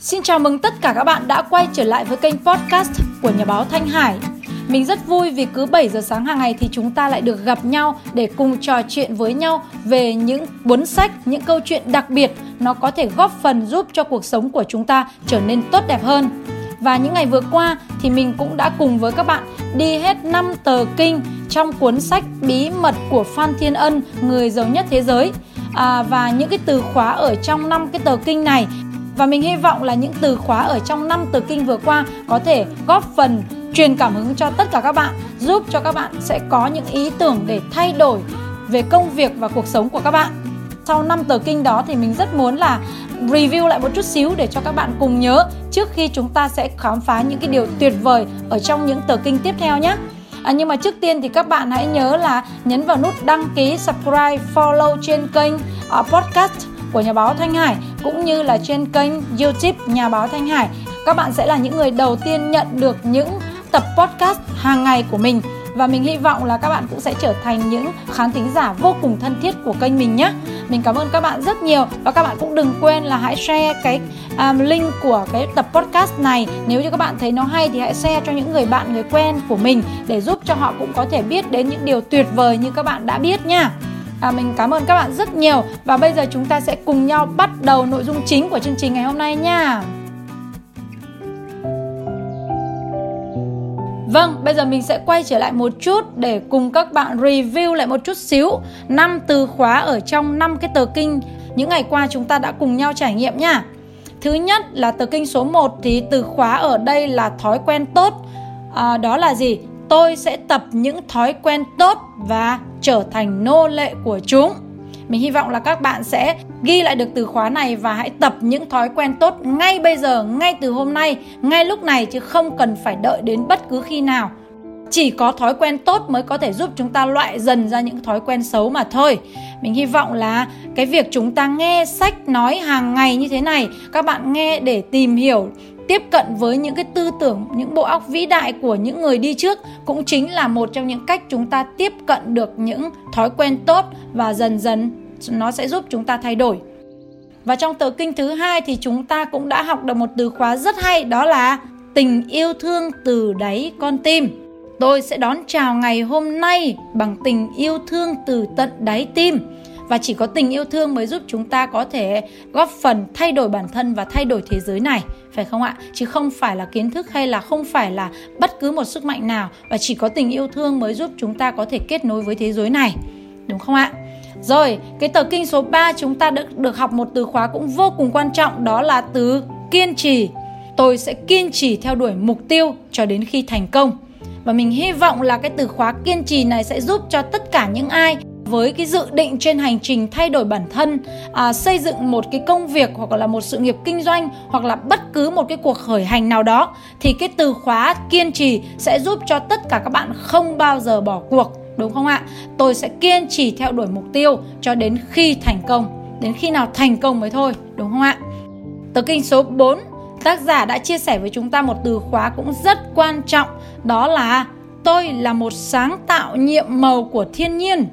Xin chào mừng tất cả các bạn đã quay trở lại với kênh podcast của nhà báo Thanh Hải. Mình rất vui vì cứ 7 giờ sáng hàng ngày thì chúng ta lại được gặp nhau để cùng trò chuyện với nhau về những cuốn sách, những câu chuyện đặc biệt nó có thể góp phần giúp cho cuộc sống của chúng ta trở nên tốt đẹp hơn. Và những ngày vừa qua thì mình cũng đã cùng với các bạn đi hết 5 tờ kinh trong cuốn sách Bí mật của Phan Thiên Ân, người giàu nhất thế giới. À, và những cái từ khóa ở trong năm cái tờ kinh này và mình hy vọng là những từ khóa ở trong năm từ kinh vừa qua có thể góp phần truyền cảm hứng cho tất cả các bạn, giúp cho các bạn sẽ có những ý tưởng để thay đổi về công việc và cuộc sống của các bạn. Sau năm tờ kinh đó thì mình rất muốn là review lại một chút xíu để cho các bạn cùng nhớ trước khi chúng ta sẽ khám phá những cái điều tuyệt vời ở trong những tờ kinh tiếp theo nhé. À, nhưng mà trước tiên thì các bạn hãy nhớ là nhấn vào nút đăng ký, subscribe, follow trên kênh uh, podcast của nhà báo Thanh Hải cũng như là trên kênh YouTube nhà báo Thanh Hải. Các bạn sẽ là những người đầu tiên nhận được những tập podcast hàng ngày của mình và mình hy vọng là các bạn cũng sẽ trở thành những khán thính giả vô cùng thân thiết của kênh mình nhé. Mình cảm ơn các bạn rất nhiều và các bạn cũng đừng quên là hãy share cái um, link của cái tập podcast này. Nếu như các bạn thấy nó hay thì hãy share cho những người bạn người quen của mình để giúp cho họ cũng có thể biết đến những điều tuyệt vời như các bạn đã biết nha. À, mình cảm ơn các bạn rất nhiều và bây giờ chúng ta sẽ cùng nhau bắt đầu nội dung chính của chương trình ngày hôm nay nha. Vâng, bây giờ mình sẽ quay trở lại một chút để cùng các bạn review lại một chút xíu năm từ khóa ở trong năm cái tờ kinh những ngày qua chúng ta đã cùng nhau trải nghiệm nha. Thứ nhất là tờ kinh số 1 thì từ khóa ở đây là thói quen tốt. À, đó là gì? Tôi sẽ tập những thói quen tốt và trở thành nô lệ của chúng. Mình hy vọng là các bạn sẽ ghi lại được từ khóa này và hãy tập những thói quen tốt ngay bây giờ, ngay từ hôm nay, ngay lúc này chứ không cần phải đợi đến bất cứ khi nào. Chỉ có thói quen tốt mới có thể giúp chúng ta loại dần ra những thói quen xấu mà thôi. Mình hy vọng là cái việc chúng ta nghe sách nói hàng ngày như thế này, các bạn nghe để tìm hiểu tiếp cận với những cái tư tưởng, những bộ óc vĩ đại của những người đi trước cũng chính là một trong những cách chúng ta tiếp cận được những thói quen tốt và dần dần nó sẽ giúp chúng ta thay đổi. Và trong tờ kinh thứ hai thì chúng ta cũng đã học được một từ khóa rất hay, đó là tình yêu thương từ đáy con tim. Tôi sẽ đón chào ngày hôm nay bằng tình yêu thương từ tận đáy tim và chỉ có tình yêu thương mới giúp chúng ta có thể góp phần thay đổi bản thân và thay đổi thế giới này, phải không ạ? Chứ không phải là kiến thức hay là không phải là bất cứ một sức mạnh nào. Và chỉ có tình yêu thương mới giúp chúng ta có thể kết nối với thế giới này. Đúng không ạ? Rồi, cái tờ kinh số 3 chúng ta được được học một từ khóa cũng vô cùng quan trọng, đó là từ kiên trì. Tôi sẽ kiên trì theo đuổi mục tiêu cho đến khi thành công. Và mình hy vọng là cái từ khóa kiên trì này sẽ giúp cho tất cả những ai với cái dự định trên hành trình thay đổi bản thân à, xây dựng một cái công việc hoặc là một sự nghiệp kinh doanh hoặc là bất cứ một cái cuộc khởi hành nào đó thì cái từ khóa kiên trì sẽ giúp cho tất cả các bạn không bao giờ bỏ cuộc đúng không ạ? Tôi sẽ kiên trì theo đuổi mục tiêu cho đến khi thành công đến khi nào thành công mới thôi đúng không ạ? Tờ kinh số 4 tác giả đã chia sẻ với chúng ta một từ khóa cũng rất quan trọng đó là tôi là một sáng tạo nhiệm màu của thiên nhiên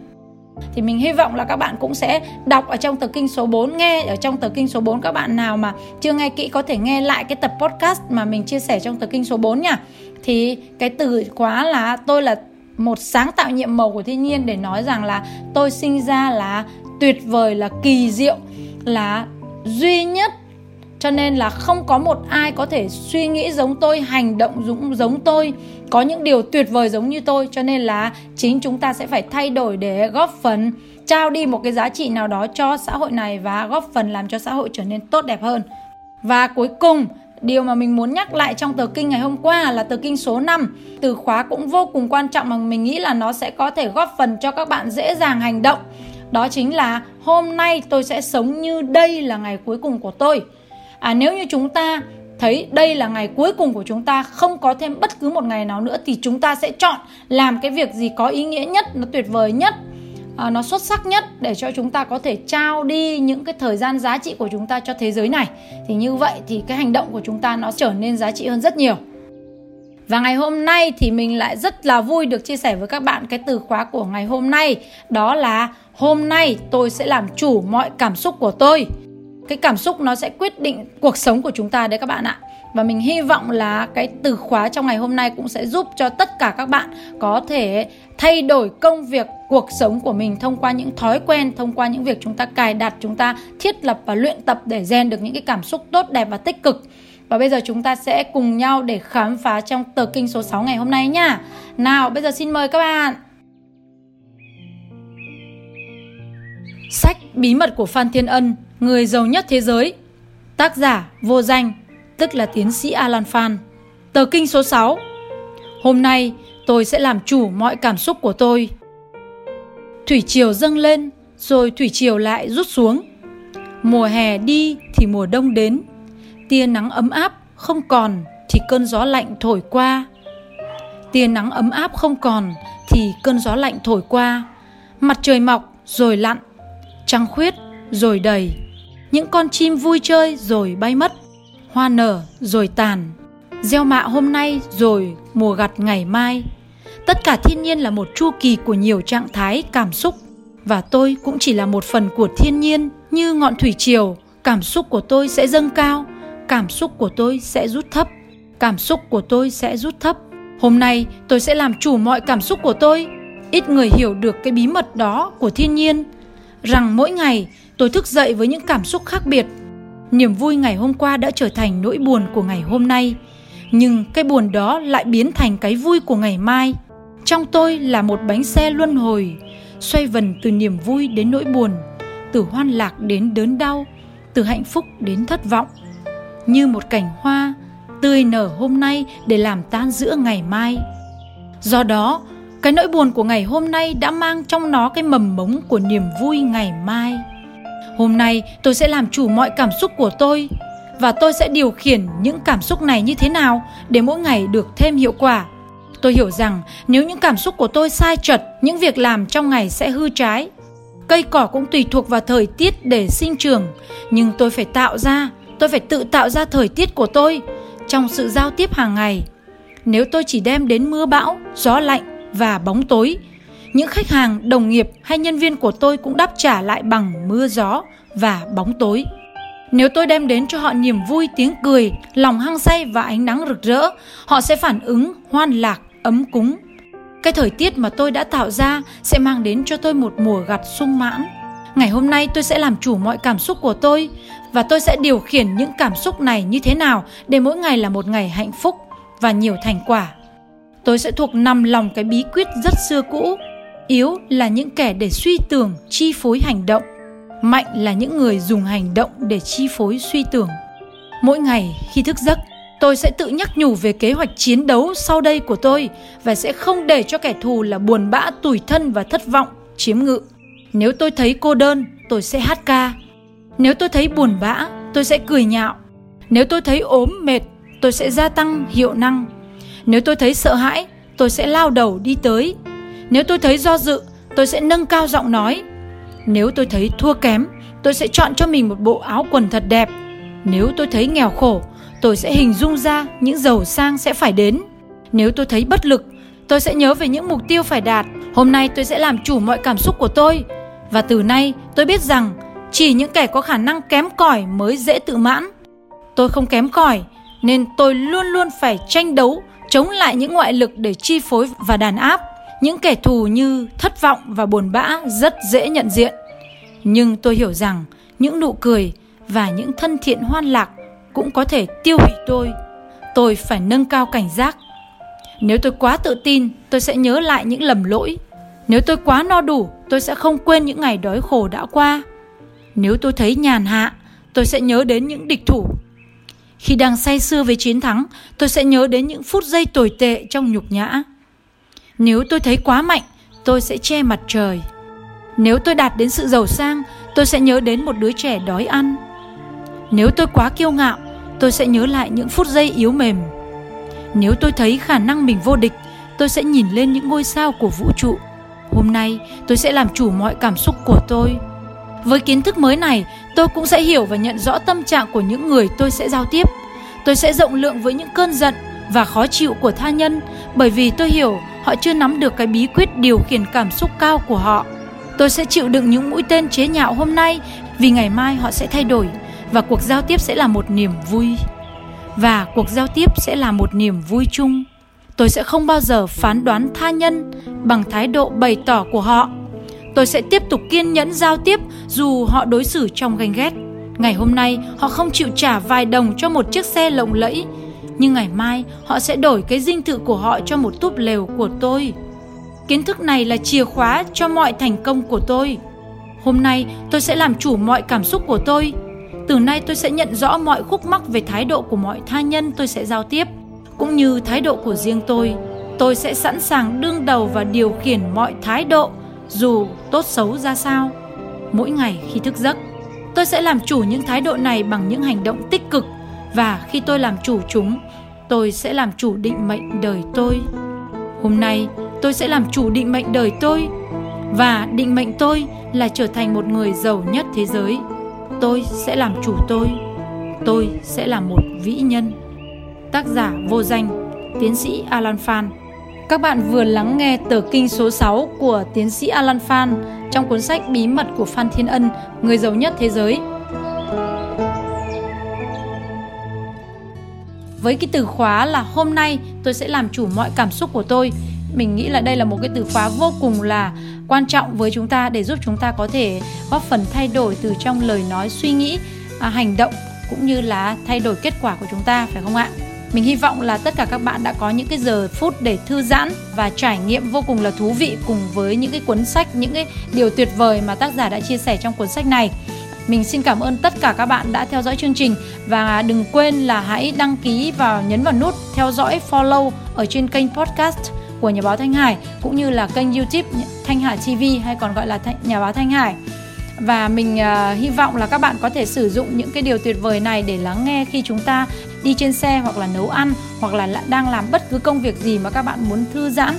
thì mình hy vọng là các bạn cũng sẽ đọc ở trong tờ kinh số 4 nghe ở trong tờ kinh số 4 các bạn nào mà chưa nghe kỹ có thể nghe lại cái tập podcast mà mình chia sẻ trong tờ kinh số 4 nha. Thì cái từ khóa là tôi là một sáng tạo nhiệm màu của thiên nhiên để nói rằng là tôi sinh ra là tuyệt vời, là kỳ diệu, là duy nhất cho nên là không có một ai có thể suy nghĩ giống tôi, hành động giống giống tôi, có những điều tuyệt vời giống như tôi. Cho nên là chính chúng ta sẽ phải thay đổi để góp phần trao đi một cái giá trị nào đó cho xã hội này và góp phần làm cho xã hội trở nên tốt đẹp hơn. Và cuối cùng, Điều mà mình muốn nhắc lại trong tờ kinh ngày hôm qua là tờ kinh số 5 Từ khóa cũng vô cùng quan trọng mà mình nghĩ là nó sẽ có thể góp phần cho các bạn dễ dàng hành động. Đó chính là hôm nay tôi sẽ sống như đây là ngày cuối cùng của tôi à, nếu như chúng ta thấy đây là ngày cuối cùng của chúng ta không có thêm bất cứ một ngày nào nữa thì chúng ta sẽ chọn làm cái việc gì có ý nghĩa nhất nó tuyệt vời nhất à, nó xuất sắc nhất để cho chúng ta có thể trao đi những cái thời gian giá trị của chúng ta cho thế giới này. Thì như vậy thì cái hành động của chúng ta nó trở nên giá trị hơn rất nhiều. Và ngày hôm nay thì mình lại rất là vui được chia sẻ với các bạn cái từ khóa của ngày hôm nay. Đó là hôm nay tôi sẽ làm chủ mọi cảm xúc của tôi cái cảm xúc nó sẽ quyết định cuộc sống của chúng ta đấy các bạn ạ. Và mình hy vọng là cái từ khóa trong ngày hôm nay cũng sẽ giúp cho tất cả các bạn có thể thay đổi công việc cuộc sống của mình thông qua những thói quen thông qua những việc chúng ta cài đặt chúng ta thiết lập và luyện tập để rèn được những cái cảm xúc tốt đẹp và tích cực. Và bây giờ chúng ta sẽ cùng nhau để khám phá trong tờ kinh số 6 ngày hôm nay nha. Nào, bây giờ xin mời các bạn. Sách Bí mật của Phan Thiên Ân, người giàu nhất thế giới. Tác giả vô danh, tức là tiến sĩ Alan Phan. Tờ kinh số 6. Hôm nay tôi sẽ làm chủ mọi cảm xúc của tôi. Thủy triều dâng lên, rồi thủy triều lại rút xuống. Mùa hè đi thì mùa đông đến. Tia nắng ấm áp không còn thì cơn gió lạnh thổi qua. Tia nắng ấm áp không còn thì cơn gió lạnh thổi qua. Mặt trời mọc rồi lặn, trăng khuyết rồi đầy. Những con chim vui chơi rồi bay mất hoa nở rồi tàn, gieo mạ hôm nay rồi mùa gặt ngày mai. Tất cả thiên nhiên là một chu kỳ của nhiều trạng thái cảm xúc và tôi cũng chỉ là một phần của thiên nhiên như ngọn thủy triều, cảm xúc của tôi sẽ dâng cao, cảm xúc của tôi sẽ rút thấp, cảm xúc của tôi sẽ rút thấp. Hôm nay tôi sẽ làm chủ mọi cảm xúc của tôi. Ít người hiểu được cái bí mật đó của thiên nhiên, rằng mỗi ngày tôi thức dậy với những cảm xúc khác biệt Niềm vui ngày hôm qua đã trở thành nỗi buồn của ngày hôm nay, nhưng cái buồn đó lại biến thành cái vui của ngày mai. Trong tôi là một bánh xe luân hồi, xoay vần từ niềm vui đến nỗi buồn, từ hoan lạc đến đớn đau, từ hạnh phúc đến thất vọng. Như một cảnh hoa tươi nở hôm nay để làm tan giữa ngày mai. Do đó, cái nỗi buồn của ngày hôm nay đã mang trong nó cái mầm mống của niềm vui ngày mai. Hôm nay tôi sẽ làm chủ mọi cảm xúc của tôi và tôi sẽ điều khiển những cảm xúc này như thế nào để mỗi ngày được thêm hiệu quả. Tôi hiểu rằng nếu những cảm xúc của tôi sai trật, những việc làm trong ngày sẽ hư trái. Cây cỏ cũng tùy thuộc vào thời tiết để sinh trưởng, nhưng tôi phải tạo ra, tôi phải tự tạo ra thời tiết của tôi trong sự giao tiếp hàng ngày. Nếu tôi chỉ đem đến mưa bão, gió lạnh và bóng tối những khách hàng, đồng nghiệp hay nhân viên của tôi cũng đáp trả lại bằng mưa gió và bóng tối. Nếu tôi đem đến cho họ niềm vui, tiếng cười, lòng hăng say và ánh nắng rực rỡ, họ sẽ phản ứng hoan lạc, ấm cúng. Cái thời tiết mà tôi đã tạo ra sẽ mang đến cho tôi một mùa gặt sung mãn. Ngày hôm nay tôi sẽ làm chủ mọi cảm xúc của tôi và tôi sẽ điều khiển những cảm xúc này như thế nào để mỗi ngày là một ngày hạnh phúc và nhiều thành quả. Tôi sẽ thuộc nằm lòng cái bí quyết rất xưa cũ, yếu là những kẻ để suy tưởng, chi phối hành động, mạnh là những người dùng hành động để chi phối suy tưởng. Mỗi ngày khi thức giấc, tôi sẽ tự nhắc nhủ về kế hoạch chiến đấu sau đây của tôi và sẽ không để cho kẻ thù là buồn bã, tủi thân và thất vọng, chiếm ngự. Nếu tôi thấy cô đơn, tôi sẽ hát ca. Nếu tôi thấy buồn bã, tôi sẽ cười nhạo. Nếu tôi thấy ốm mệt, tôi sẽ gia tăng hiệu năng nếu tôi thấy sợ hãi tôi sẽ lao đầu đi tới nếu tôi thấy do dự, tôi sẽ nâng cao giọng nói. Nếu tôi thấy thua kém, tôi sẽ chọn cho mình một bộ áo quần thật đẹp. Nếu tôi thấy nghèo khổ, tôi sẽ hình dung ra những giàu sang sẽ phải đến. Nếu tôi thấy bất lực, tôi sẽ nhớ về những mục tiêu phải đạt. Hôm nay tôi sẽ làm chủ mọi cảm xúc của tôi. Và từ nay tôi biết rằng chỉ những kẻ có khả năng kém cỏi mới dễ tự mãn. Tôi không kém cỏi nên tôi luôn luôn phải tranh đấu chống lại những ngoại lực để chi phối và đàn áp. Những kẻ thù như thất vọng và buồn bã rất dễ nhận diện. Nhưng tôi hiểu rằng những nụ cười và những thân thiện hoan lạc cũng có thể tiêu hủy tôi. Tôi phải nâng cao cảnh giác. Nếu tôi quá tự tin, tôi sẽ nhớ lại những lầm lỗi. Nếu tôi quá no đủ, tôi sẽ không quên những ngày đói khổ đã qua. Nếu tôi thấy nhàn hạ, tôi sẽ nhớ đến những địch thủ. Khi đang say sưa với chiến thắng, tôi sẽ nhớ đến những phút giây tồi tệ trong nhục nhã. Nếu tôi thấy quá mạnh, tôi sẽ che mặt trời. Nếu tôi đạt đến sự giàu sang, tôi sẽ nhớ đến một đứa trẻ đói ăn. Nếu tôi quá kiêu ngạo, tôi sẽ nhớ lại những phút giây yếu mềm. Nếu tôi thấy khả năng mình vô địch, tôi sẽ nhìn lên những ngôi sao của vũ trụ. Hôm nay, tôi sẽ làm chủ mọi cảm xúc của tôi. Với kiến thức mới này, tôi cũng sẽ hiểu và nhận rõ tâm trạng của những người tôi sẽ giao tiếp. Tôi sẽ rộng lượng với những cơn giận và khó chịu của tha nhân, bởi vì tôi hiểu họ chưa nắm được cái bí quyết điều khiển cảm xúc cao của họ. Tôi sẽ chịu đựng những mũi tên chế nhạo hôm nay, vì ngày mai họ sẽ thay đổi và cuộc giao tiếp sẽ là một niềm vui. Và cuộc giao tiếp sẽ là một niềm vui chung. Tôi sẽ không bao giờ phán đoán tha nhân bằng thái độ bày tỏ của họ. Tôi sẽ tiếp tục kiên nhẫn giao tiếp dù họ đối xử trong ganh ghét. Ngày hôm nay họ không chịu trả vài đồng cho một chiếc xe lộng lẫy, nhưng ngày mai họ sẽ đổi cái dinh thự của họ cho một túp lều của tôi. Kiến thức này là chìa khóa cho mọi thành công của tôi. Hôm nay tôi sẽ làm chủ mọi cảm xúc của tôi. Từ nay tôi sẽ nhận rõ mọi khúc mắc về thái độ của mọi tha nhân tôi sẽ giao tiếp, cũng như thái độ của riêng tôi. Tôi sẽ sẵn sàng đương đầu và điều khiển mọi thái độ, dù tốt xấu ra sao. Mỗi ngày khi thức giấc, tôi sẽ làm chủ những thái độ này bằng những hành động tích cực và khi tôi làm chủ chúng, tôi sẽ làm chủ định mệnh đời tôi. Hôm nay, tôi sẽ làm chủ định mệnh đời tôi và định mệnh tôi là trở thành một người giàu nhất thế giới. Tôi sẽ làm chủ tôi. Tôi sẽ là một vĩ nhân. Tác giả vô danh, tiến sĩ Alan Phan. Các bạn vừa lắng nghe tờ kinh số 6 của tiến sĩ Alan Phan trong cuốn sách Bí mật của Phan Thiên Ân, người giàu nhất thế giới. Với cái từ khóa là hôm nay tôi sẽ làm chủ mọi cảm xúc của tôi mình nghĩ là đây là một cái từ khóa vô cùng là quan trọng với chúng ta để giúp chúng ta có thể góp phần thay đổi từ trong lời nói suy nghĩ à, hành động cũng như là thay đổi kết quả của chúng ta phải không ạ mình hy vọng là tất cả các bạn đã có những cái giờ phút để thư giãn và trải nghiệm vô cùng là thú vị cùng với những cái cuốn sách những cái điều tuyệt vời mà tác giả đã chia sẻ trong cuốn sách này. Mình xin cảm ơn tất cả các bạn đã theo dõi chương trình và đừng quên là hãy đăng ký và nhấn vào nút theo dõi follow ở trên kênh podcast của nhà báo Thanh Hải cũng như là kênh YouTube Thanh Hải TV hay còn gọi là nhà báo Thanh Hải. Và mình uh, hy vọng là các bạn có thể sử dụng những cái điều tuyệt vời này để lắng nghe khi chúng ta đi trên xe hoặc là nấu ăn, hoặc là đang làm bất cứ công việc gì mà các bạn muốn thư giãn,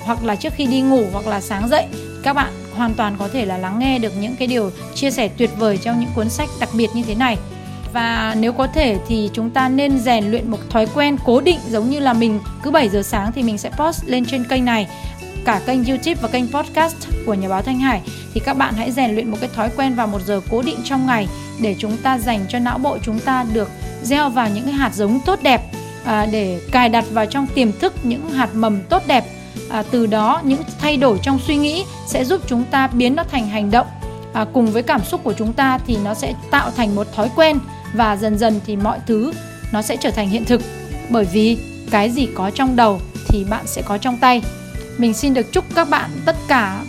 hoặc là trước khi đi ngủ hoặc là sáng dậy, các bạn hoàn toàn có thể là lắng nghe được những cái điều chia sẻ tuyệt vời trong những cuốn sách đặc biệt như thế này. Và nếu có thể thì chúng ta nên rèn luyện một thói quen cố định giống như là mình cứ 7 giờ sáng thì mình sẽ post lên trên kênh này, cả kênh YouTube và kênh podcast của nhà báo Thanh Hải. Thì các bạn hãy rèn luyện một cái thói quen vào một giờ cố định trong ngày để chúng ta dành cho não bộ chúng ta được gieo vào những cái hạt giống tốt đẹp à, để cài đặt vào trong tiềm thức những hạt mầm tốt đẹp. À, từ đó những thay đổi trong suy nghĩ sẽ giúp chúng ta biến nó thành hành động. À, cùng với cảm xúc của chúng ta thì nó sẽ tạo thành một thói quen và dần dần thì mọi thứ nó sẽ trở thành hiện thực. Bởi vì cái gì có trong đầu thì bạn sẽ có trong tay. Mình xin được chúc các bạn tất cả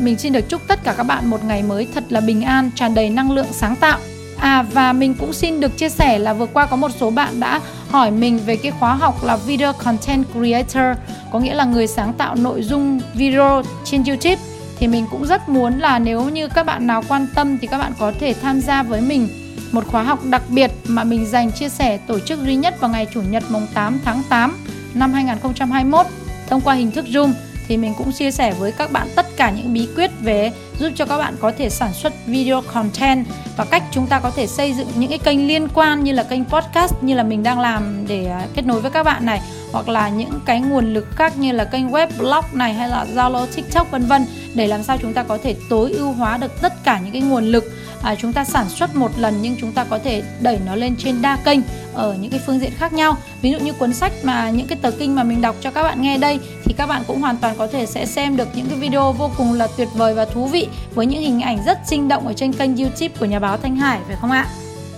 mình xin được chúc tất cả các bạn một ngày mới thật là bình an tràn đầy năng lượng sáng tạo. À và mình cũng xin được chia sẻ là vừa qua có một số bạn đã hỏi mình về cái khóa học là Video Content Creator, Có nghĩa là người sáng tạo nội dung video trên YouTube. Thì mình cũng rất muốn là nếu như các bạn nào quan tâm thì các bạn có thể tham gia với mình một khóa học đặc biệt mà mình dành chia sẻ tổ chức duy nhất vào ngày Chủ nhật mùng 8 tháng 8 năm 2021 thông qua hình thức Zoom thì mình cũng chia sẻ với các bạn tất cả những bí quyết về giúp cho các bạn có thể sản xuất video content và cách chúng ta có thể xây dựng những cái kênh liên quan như là kênh podcast như là mình đang làm để à, kết nối với các bạn này hoặc là những cái nguồn lực khác như là kênh web blog này hay là Zalo, TikTok vân vân để làm sao chúng ta có thể tối ưu hóa được tất cả những cái nguồn lực à, chúng ta sản xuất một lần nhưng chúng ta có thể đẩy nó lên trên đa kênh ở những cái phương diện khác nhau. Ví dụ như cuốn sách mà những cái tờ kinh mà mình đọc cho các bạn nghe đây thì các bạn cũng hoàn toàn có thể sẽ xem được những cái video vô cùng là tuyệt vời và thú vị với những hình ảnh rất sinh động ở trên kênh youtube của nhà báo Thanh Hải phải không ạ?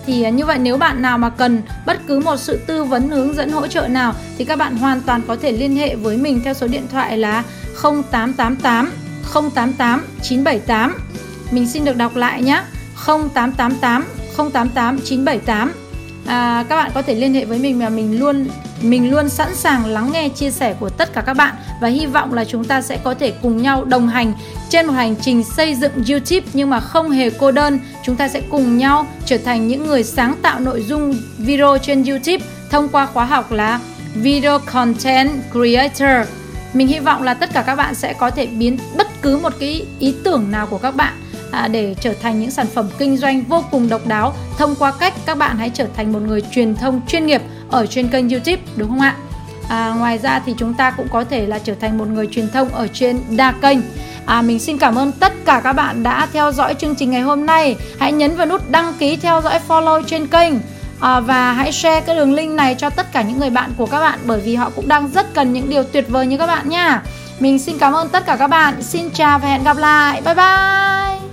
thì à, như vậy nếu bạn nào mà cần bất cứ một sự tư vấn hướng dẫn hỗ trợ nào thì các bạn hoàn toàn có thể liên hệ với mình theo số điện thoại là 0888 088 978 mình xin được đọc lại nhé 0888 088 978 à, các bạn có thể liên hệ với mình mà mình luôn mình luôn sẵn sàng lắng nghe chia sẻ của tất cả các bạn và hy vọng là chúng ta sẽ có thể cùng nhau đồng hành trên một hành trình xây dựng YouTube nhưng mà không hề cô đơn. Chúng ta sẽ cùng nhau trở thành những người sáng tạo nội dung video trên YouTube thông qua khóa học là Video Content Creator. Mình hy vọng là tất cả các bạn sẽ có thể biến bất cứ một cái ý tưởng nào của các bạn à, để trở thành những sản phẩm kinh doanh vô cùng độc đáo thông qua cách các bạn hãy trở thành một người truyền thông chuyên nghiệp ở trên kênh YouTube đúng không ạ? À, ngoài ra thì chúng ta cũng có thể là trở thành một người truyền thông ở trên đa kênh À, mình xin cảm ơn tất cả các bạn đã theo dõi chương trình ngày hôm nay. Hãy nhấn vào nút đăng ký theo dõi follow trên kênh à, và hãy share cái đường link này cho tất cả những người bạn của các bạn bởi vì họ cũng đang rất cần những điều tuyệt vời như các bạn nha. Mình xin cảm ơn tất cả các bạn. Xin chào và hẹn gặp lại. Bye bye.